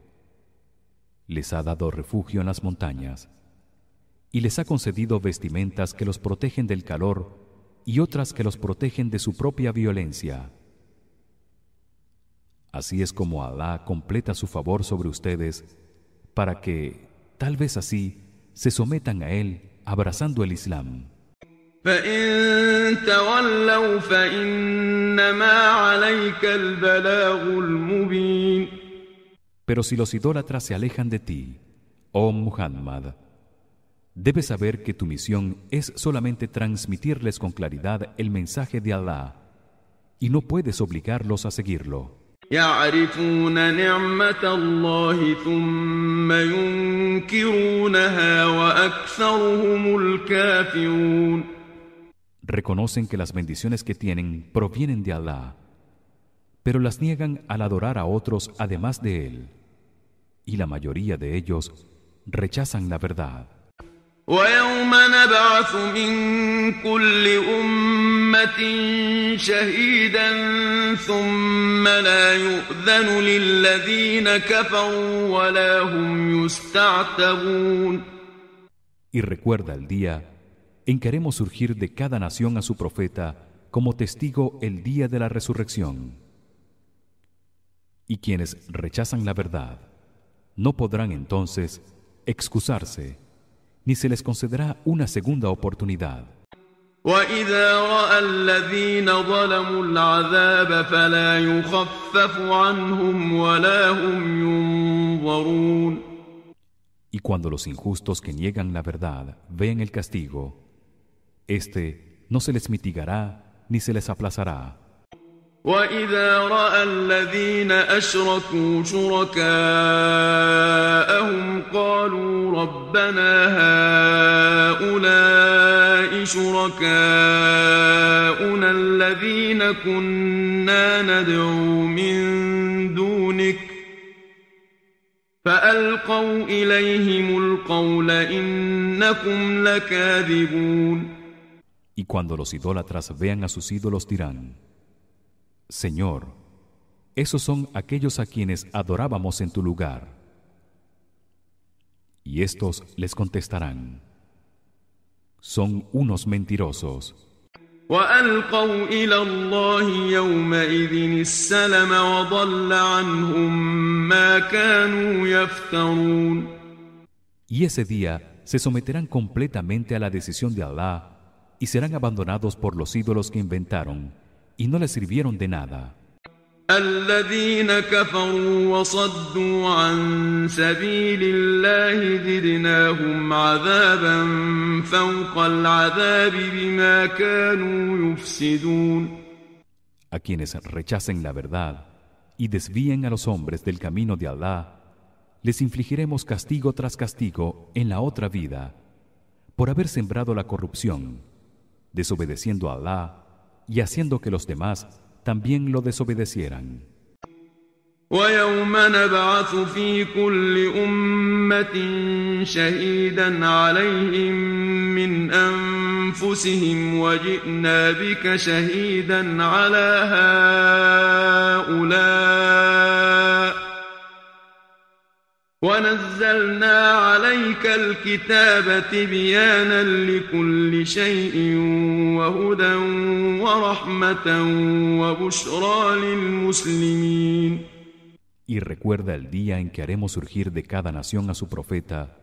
Les ha dado refugio en las montañas y les ha concedido vestimentas que los protegen del calor y otras que los protegen de su propia violencia. Así es como Allah completa su favor sobre ustedes para que tal vez así se sometan a él abrazando el Islam pero si los idólatras se alejan de ti, oh Muhammad, debes saber que tu misión es solamente transmitirles con claridad el mensaje de Alá y no puedes obligarlos a seguirlo. Reconocen que las bendiciones que tienen provienen de Alá pero las niegan al adorar a otros además de él. Y la mayoría de ellos rechazan la verdad. ويوم نبعث من كل أمة شهيدا ثم لا يؤذن للذين كفروا ولا هم يستعتبون Y recuerda el día en que haremos surgir de cada nación a su profeta como testigo el día de la resurrección. Y quienes rechazan la verdad no podrán entonces excusarse ni se les concederá una segunda oportunidad. وإذا رأى الذين ظلموا العذاب فلا يخفف عنهم ولا هم ينظرون Y cuando los injustos que niegan la verdad vean el castigo, este no se les mitigará ni se les aplazará. وإذا رأى الذين أشركوا شركاءهم قالوا ربنا هؤلاء شركاؤنا الذين كنا ندعو من دونك فألقوا إليهم القول إنكم لكاذبون Y cuando los idólatras vean a sus ídolos dirán Señor, esos son aquellos a quienes adorábamos en tu lugar. Y estos les contestarán: Son unos mentirosos. Y ese día se someterán completamente a la decisión de Allah y serán abandonados por los ídolos que inventaron y no le sirvieron de nada. الذين كفروا وصدوا عن سبيل الله زدناهم عذابا فوق العذاب بما كانوا يفسدون A quienes rechacen la verdad y desvíen a los hombres del camino de Allah, les infligiremos castigo tras castigo en la otra vida por haber sembrado la corrupción, desobedeciendo a Allah y haciendo que los demás también lo desobedecieran. ويوم نبعث في كل أمة شهيدا عليهم من أنفسهم وجئنا بك شهيدا على هؤلاء ونزلنا عليك الكتاب تبيانا لكل شيء وهدى ورحمة وبشرى للمسلمين Y recuerda el día en que haremos surgir de cada nación a su profeta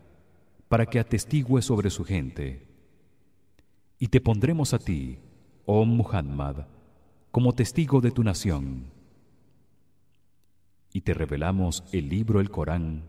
para que atestigue sobre su gente. Y te pondremos a ti, oh Muhammad, como testigo de tu nación. Y te revelamos el libro el Corán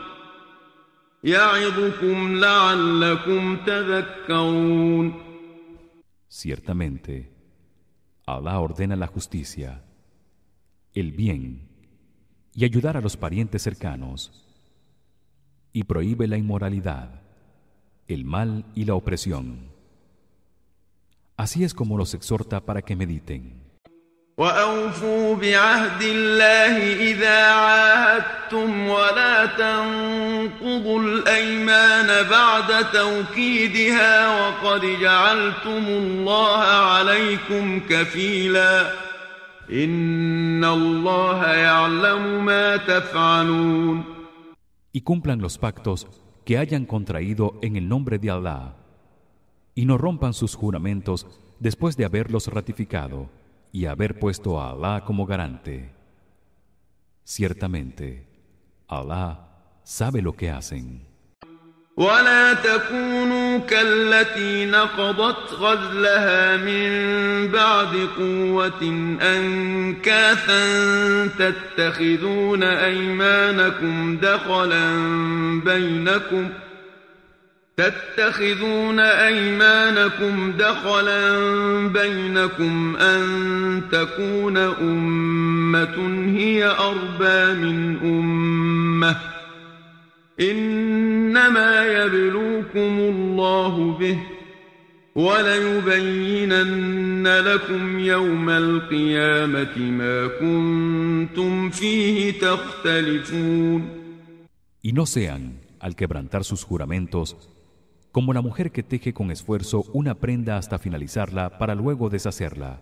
Ciertamente, Allah ordena la justicia, el bien y ayudar a los parientes cercanos y prohíbe la inmoralidad, el mal y la opresión. Así es como los exhorta para que mediten. وأوفوا بعهد الله إذا عاهدتم ولا تنقضوا الأيمان بعد توكيدها وقد جعلتم الله عليكم كفيلا إن الله يعلم ما تفعلون Y cumplan los pactos que hayan contraído en el nombre de Allah y no rompan sus juramentos después de haberlos ratificado y haber puesto a Allah como garante. Ciertamente, Allah sabe lo que hacen. ولا تكونوا كالتي نقضت غزلها من بعد قوة أنكاثا تتخذون أيمانكم دخلا بينكم ۖ تتخذون أيمانكم دخلا بينكم أن تكون أمة هي أربى من أمة. إنما يبلوكم الله به وليبينن لكم يوم القيامة ما كنتم فيه تختلفون. Y no sean, al quebrantar sus juramentos, como la mujer que teje con esfuerzo una prenda hasta finalizarla para luego deshacerla.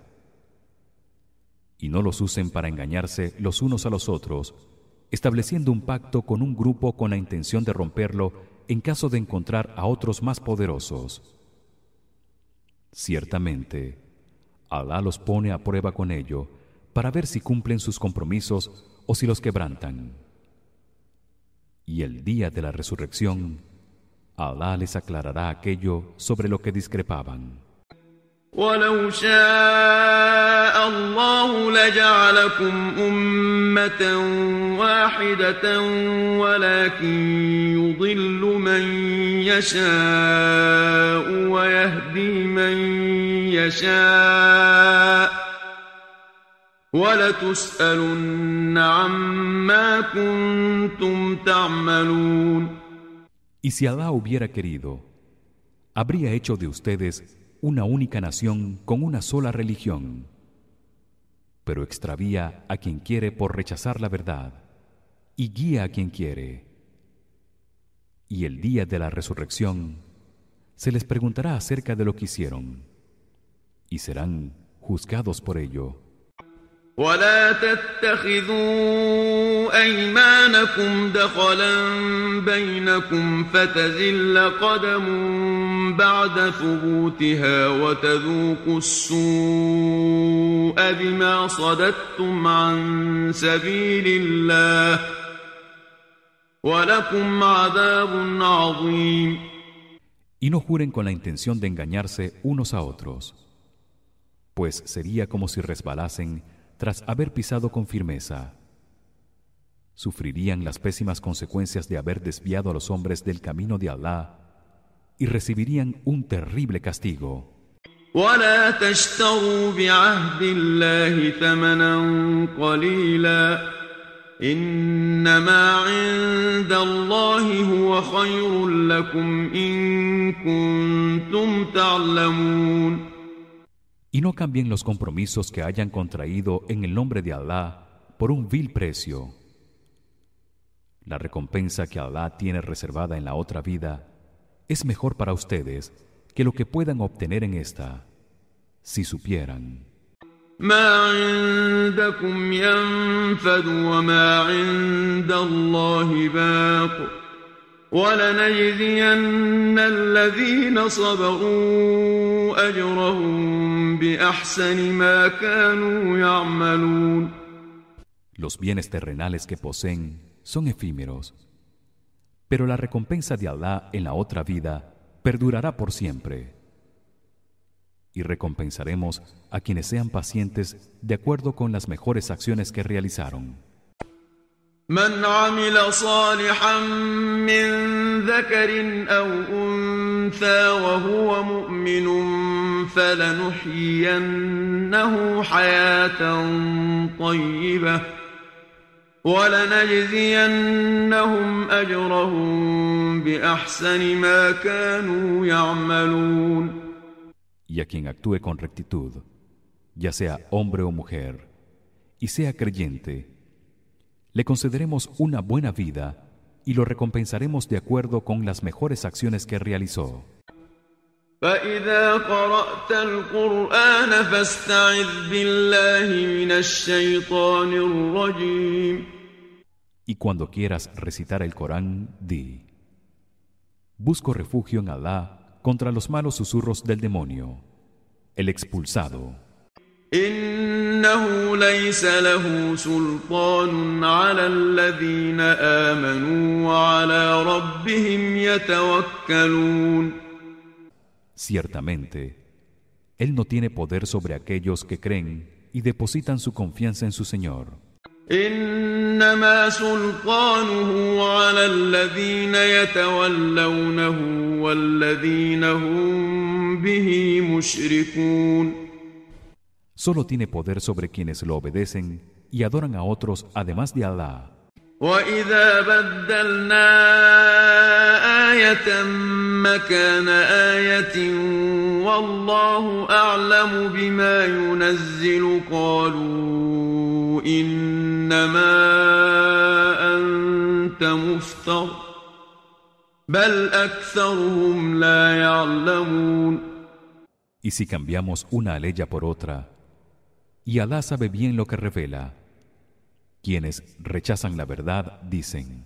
Y no los usen para engañarse los unos a los otros, estableciendo un pacto con un grupo con la intención de romperlo en caso de encontrar a otros más poderosos. Ciertamente, Alá los pone a prueba con ello para ver si cumplen sus compromisos o si los quebrantan. Y el día de la resurrección Allah les aclarará aquello sobre lo que discrepaban. ولو شاء الله لجعلكم أمة واحدة ولكن يضل من يشاء ويهدي من يشاء ولتسألن عما كنتم تعملون Y si Allah hubiera querido, habría hecho de ustedes una única nación con una sola religión. Pero extravía a quien quiere por rechazar la verdad y guía a quien quiere. Y el día de la resurrección se les preguntará acerca de lo que hicieron y serán juzgados por ello. ولا تتخذوا أيمانكم دخلا بينكم فتزل قدم بعد ثبوتها وتذوقوا السوء بما صددتم عن سبيل الله ولكم عذاب عظيم. Y no juren con la intención de engañarse unos a otros, pues sería como si resbalasen tras haber pisado con firmeza sufrirían las pésimas consecuencias de haber desviado a los hombres del camino de Allah y recibirían un terrible castigo ولا تشتروا بعهد الله ثمنا قليلا انما عند الله هو خير لكم ان كنتم تعلمون y no cambien los compromisos que hayan contraído en el nombre de Allah por un vil precio. La recompensa que Allah tiene reservada en la otra vida es mejor para ustedes que lo que puedan obtener en esta, si supieran. ولنجزين الذين صبروا أجرهم بأحسن ما كانوا يعملون Los bienes terrenales que poseen son efímeros, pero la recompensa de Allah en la otra vida perdurará por siempre. Y recompensaremos a quienes sean pacientes de acuerdo con las mejores acciones que realizaron. من عمل صالحا من ذكر أو أنثى وهو مؤمن فلنحيينه حياة طيبة ولنجزينهم أجرهم بأحسن ما كانوا يعملون. Y a quien actúe con rectitud, ya sea hombre o mujer, y sea creyente le concederemos una buena vida y lo recompensaremos de acuerdo con las mejores acciones que realizó فإذا قرأت القرآن فاستعذ بالله من الشيطان الرجيم y cuando quieras recitar el Corán di Busco refugio en Alá contra los malos susurros del demonio el expulsado إنه ليس له سلطان على الذين آمنوا وعلى ربهم يتوكلون Ciertamente, él no tiene poder sobre aquellos que creen y depositan su confianza en su Señor. إنما سلطانه على الذين يتولونه والذين هم به مشركون Solo tiene poder sobre quienes lo obedecen y adoran a otros además de Allah. وإذا بدلنا آية مكان آية والله أعلم بما ينزل قالوا إنما أنت مفتر بل أكثرهم لا يعلمون Y si cambiamos una aleya por otra, y Allah sabe bien lo que revela, quienes rechazan la verdad dicen: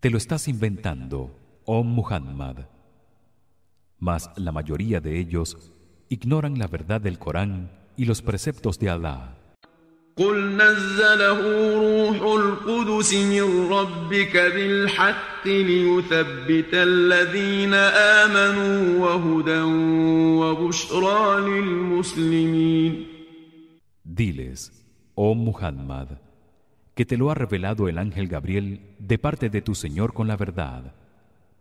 Te lo estás inventando, oh Muhammad. Mas la mayoría de ellos ignoran la verdad del Corán y los preceptos de Allah. قل نزله روح القدس من ربك بالحق ليثبت الذين آمنوا وهدى وبشرى للمسلمين Diles, oh Muhammad, que te lo ha revelado el ángel Gabriel de parte de tu Señor con la verdad,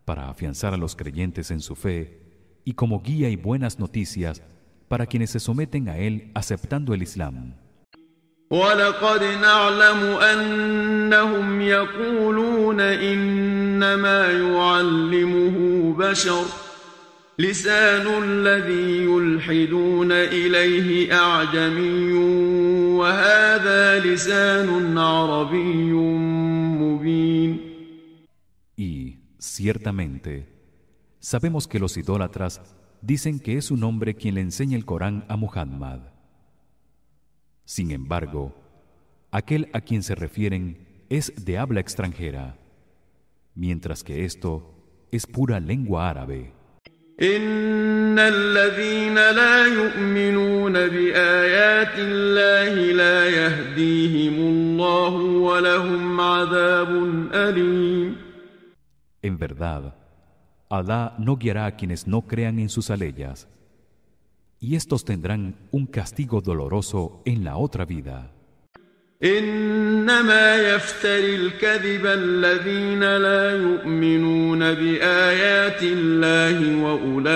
para afianzar a los creyentes en su fe y como guía y buenas noticias para quienes se someten a él aceptando el Islam. ولقد نعلم أنهم يقولون إنما يعلمه بشر لسان الذي يلحدون إليه أعجمي وهذا لسان عربي مبين Y ciertamente sabemos que los idólatras dicen que es un hombre quien le enseña el Corán a Muhammad. Sin embargo, aquel a quien se refieren es de habla extranjera, mientras que esto es pura lengua árabe. إن الذين لا يؤمنون بآيات الله لا يهديهم الله ولهم عذاب أليم En verdad, Alá no guiará a quienes no crean en sus aleyas, y estos tendrán un castigo doloroso en la otra vida. إنما يفتري الكذب الذين لا يؤمنون بآيات الله وأولئك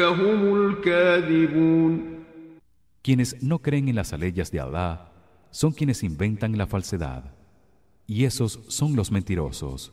هم الكاذبون Quienes no creen en las aleyas de Alá son quienes inventan la falsedad, y esos son los mentirosos.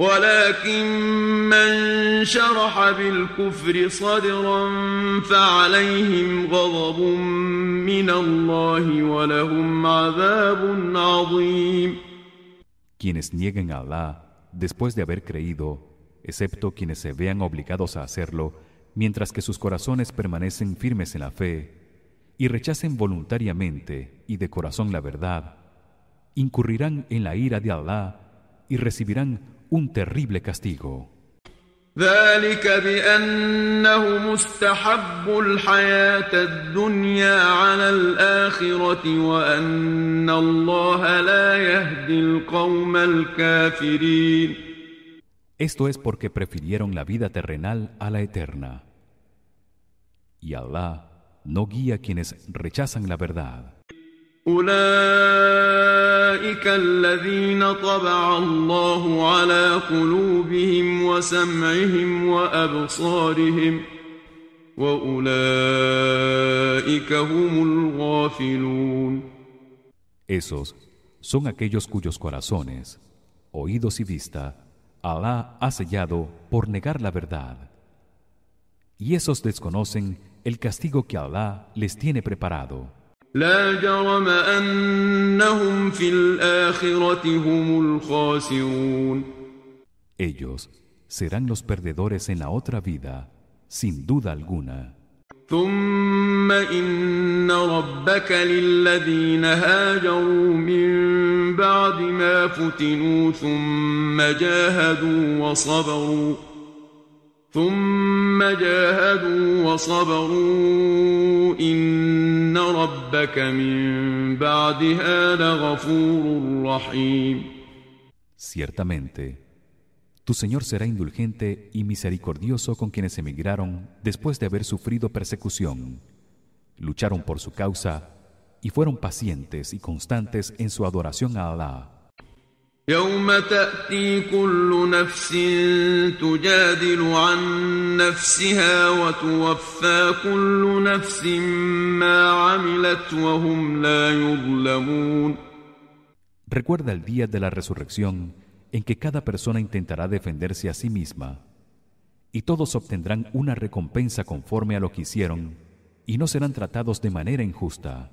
ولكن من شرح بالكفر صدرا فعليهم غضب من الله ولهم عذاب عظيم Quienes nieguen a Alá después de haber creído, excepto quienes se vean obligados a hacerlo, mientras que sus corazones permanecen firmes en la fe y rechacen voluntariamente y de corazón la verdad, incurrirán en la ira de Alá y recibirán un terrible castigo. ذلك بأنه مستحب الحياة الدنيا على الآخرة وأن الله لا يهدي القوم الكافرين Esto es porque prefirieron la vida terrenal a la eterna. Y Allah no guía a quienes rechazan la verdad. أولئك الذين طبع الله على قلوبهم وسمعهم وأبصارهم وأولئك هم الغافلون Esos son aquellos cuyos corazones, oídos y vista Alá ha sellado por negar la verdad. Y esos desconocen el castigo que Alá les tiene preparado. لا جرم أنهم في الآخرة هم الخاسرون Ellos serán los perdedores en la otra vida, sin duda alguna. ثم إن ربك للذين هاجروا من بعد ما فتنوا ثم جاهدوا وصبروا ثم جاهدوا وصبروا إن ربك من بعدها لغفور رحيم Ciertamente, tu Señor será indulgente y misericordioso con quienes emigraron después de haber sufrido persecución, lucharon por su causa y fueron pacientes y constantes en su adoración a Allah. يوم تأتي كل نفس تجادل عن نفسها وتوفى كل نفس ما عملت وهم لا يظلمون Recuerda el día de la resurrección en que cada persona intentará defenderse a sí misma y todos obtendrán una recompensa conforme a lo que hicieron y no serán tratados de manera injusta.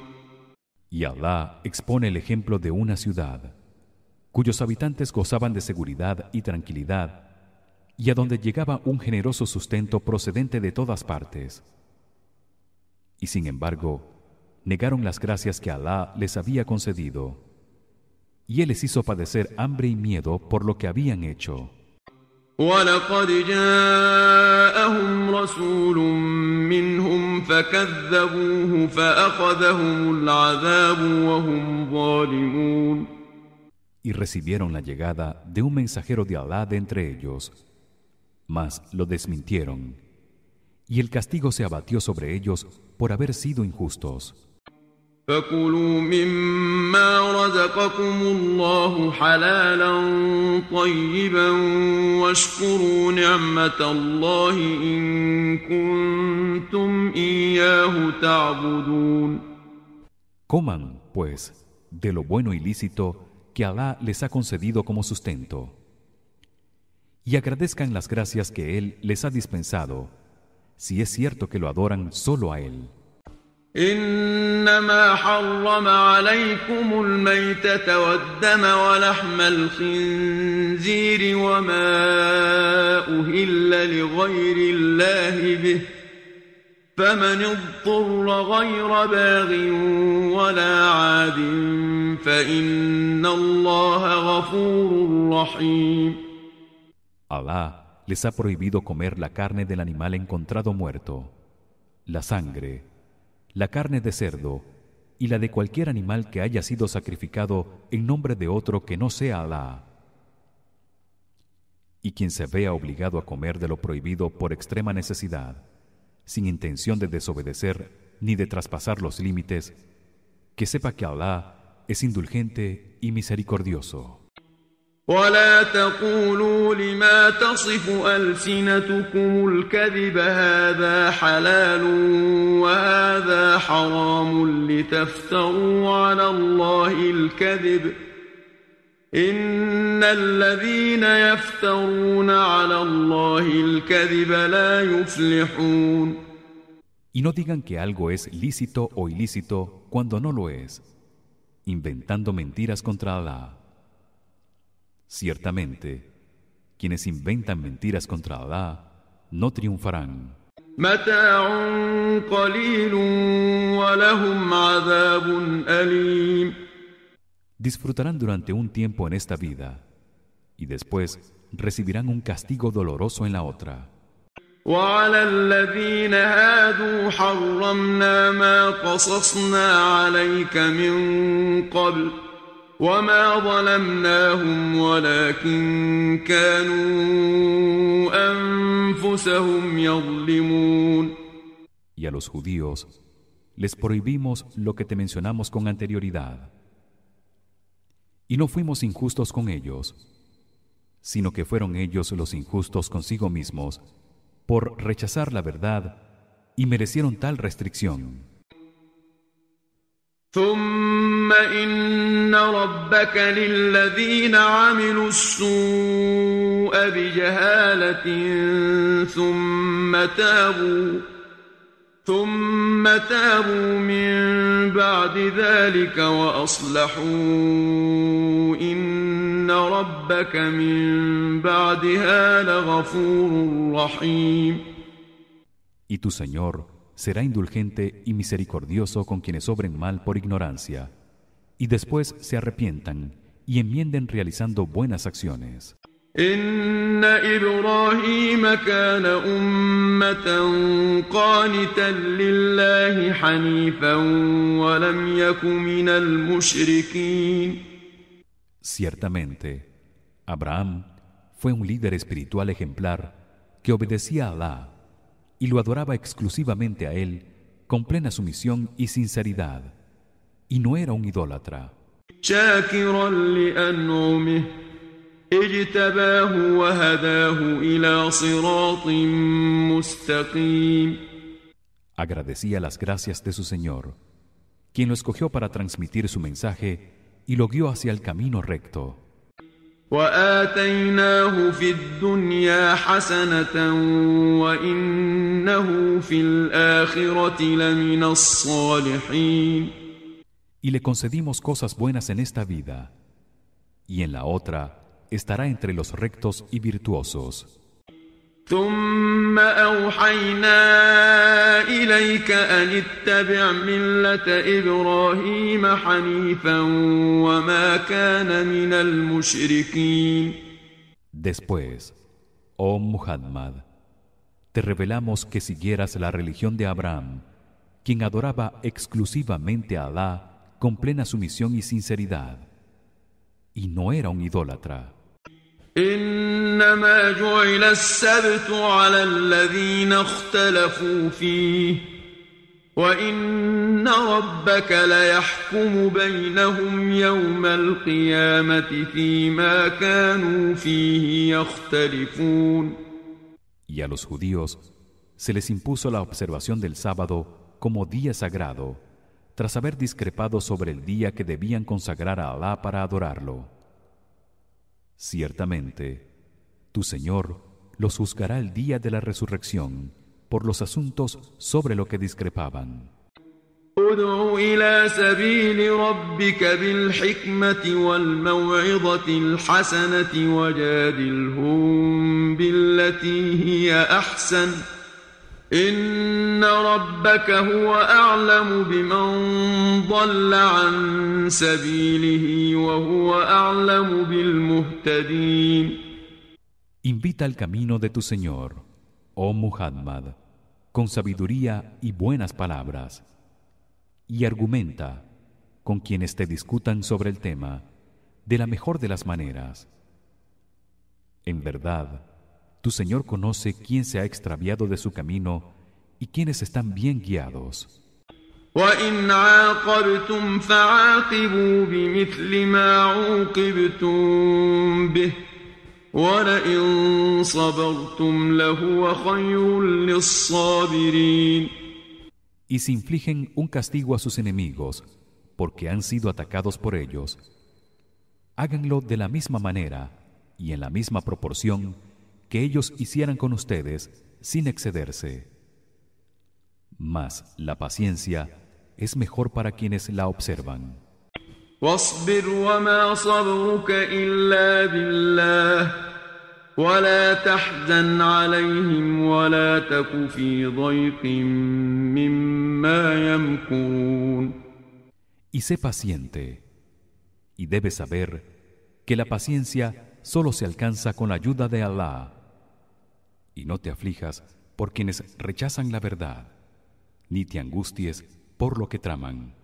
Y Allah expone el ejemplo de una ciudad cuyos habitantes gozaban de seguridad y tranquilidad y a donde llegaba un generoso sustento procedente de todas partes. Y sin embargo, negaron las gracias que Allah les había concedido. Y él les hizo padecer hambre y miedo por lo que habían hecho. ولقد جاءهم رسول منهم فكذبوه فأخذهم العذاب وهم ظالمون Y recibieron la llegada de un mensajero de Allah de entre ellos, mas lo desmintieron, y el castigo se abatió sobre ellos por haber sido injustos. فكلوا مما رزقكم الله حلالا طيبا واشكروا نعمة الله إن كنتم إياه تعبدون Coman, pues, de lo bueno y lícito que Allah les ha concedido como sustento. Y agradezcan las gracias que él les ha dispensado, si es cierto que lo adoran solo a él. إنما حرم عليكم الميتة والدم ولحم الخنزير وما أهل لغير الله به فمن اضطر غير باغ ولا عاد فإن الله غفور رحيم. Allah les ha prohibido comer la carne del animal encontrado muerto, la sangre, la carne de cerdo y la de cualquier animal que haya sido sacrificado en nombre de otro que no sea Alá. Y quien se vea obligado a comer de lo prohibido por extrema necesidad, sin intención de desobedecer ni de traspasar los límites, que sepa que Alá es indulgente y misericordioso. ولا تقولوا لما تصف ألسنتكم الكذب هذا حلال وهذا حرام لتفتروا على الله الكذب إن الذين يفترون على الله الكذب لا يفلحون Y no digan que algo es lícito o ilícito cuando no lo es, inventando mentiras contra Allah. Ciertamente, quienes inventan mentiras contra Allah no triunfarán. متاع قليل ولهم عذاب أليم disfrutarán durante un tiempo en esta vida y después recibirán un castigo doloroso en la otra. وعلى الذين هادوا حرمنا ما قصصنا عليك من قبل وما ظلمناهم ولكن كانوا أنفسهم يظلمون Y a los judíos les prohibimos lo que te mencionamos con anterioridad. Y no fuimos injustos con ellos, sino que fueron ellos los injustos consigo mismos por rechazar la verdad y merecieron tal restricción. ثم إن ربك للذين عملوا السوء بجهالة ثم تابوا ثم تابوا من بعد ذلك وأصلحوا إن ربك من بعدها لغفور رحيم. Y tu Señor será indulgente y misericordioso con quienes obren mal por ignorancia y después se arrepientan y enmienden realizando buenas acciones. إن إبراهيم كان أمة قانتا لله حنيفا ولم يك من المشركين Ciertamente, Abraham fue un líder espiritual ejemplar que obedecía a Alá y lo adoraba exclusivamente a él con plena sumisión y sinceridad. Y no era un idólatra. agradecía las gracias de su señor quien lo escogió para transmitir su mensaje y lo guió hacia el camino recto. وآتيناه في الدنيا حسنة وإنه في الآخرة لمن الصالحين Y le concedimos cosas buenas en esta vida, y en la otra estará entre los rectos y virtuosos. ثم أوحينا إليك أن اتبع ملة إبراهيم حنيفا وما كان من المشركين Después, oh Muhammad, te revelamos que siguieras la religión de Abraham, quien adoraba exclusivamente a Alá con plena sumisión y sinceridad, y no era un idólatra. إنما جعل السبت على الذين اختلفوا فيه وإن ربك ليحكم بينهم يوم القيامة فيما كانوا فيه يختلفون Y a los judíos se les impuso la observación del sábado como día sagrado, tras haber discrepado sobre el día que debían consagrar a Alá para adorarlo. Ciertamente, tu Señor los juzgará el día de la resurrección por los asuntos sobre lo que discrepaban. إن ربك هو أعلم بمن ضل عن سبيله وهو أعلم بالمهتدين Invita al camino de tu Señor, oh Muhammad, con sabiduría y buenas palabras, y argumenta con quienes te discutan sobre el tema de la mejor de las maneras. En verdad, tu Señor conoce quién se ha extraviado de su camino y quienes están bien guiados. وإن عاقبتم فعاقبوا بمثل ما عوقبتم به ولئن صبرتم لهو خير للصابرين Y si infligen un castigo a sus enemigos porque han sido atacados por ellos, háganlo de la misma manera y en la misma proporción que ellos hicieran con ustedes sin excederse. Mas la paciencia es mejor para quienes la observan. واصبر وما صبرك إلا بالله ولا تحزن عليهم ولا تك في ضيق مما يمكرون Y sé paciente, y debes saber que la paciencia solo se alcanza con la ayuda de Allah y no te aflijas por quienes rechazan la verdad ni te angusties por lo que traman.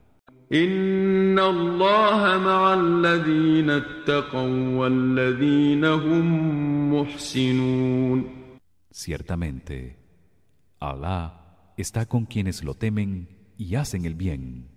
Ciertamente Alá está con quienes lo temen y hacen el bien.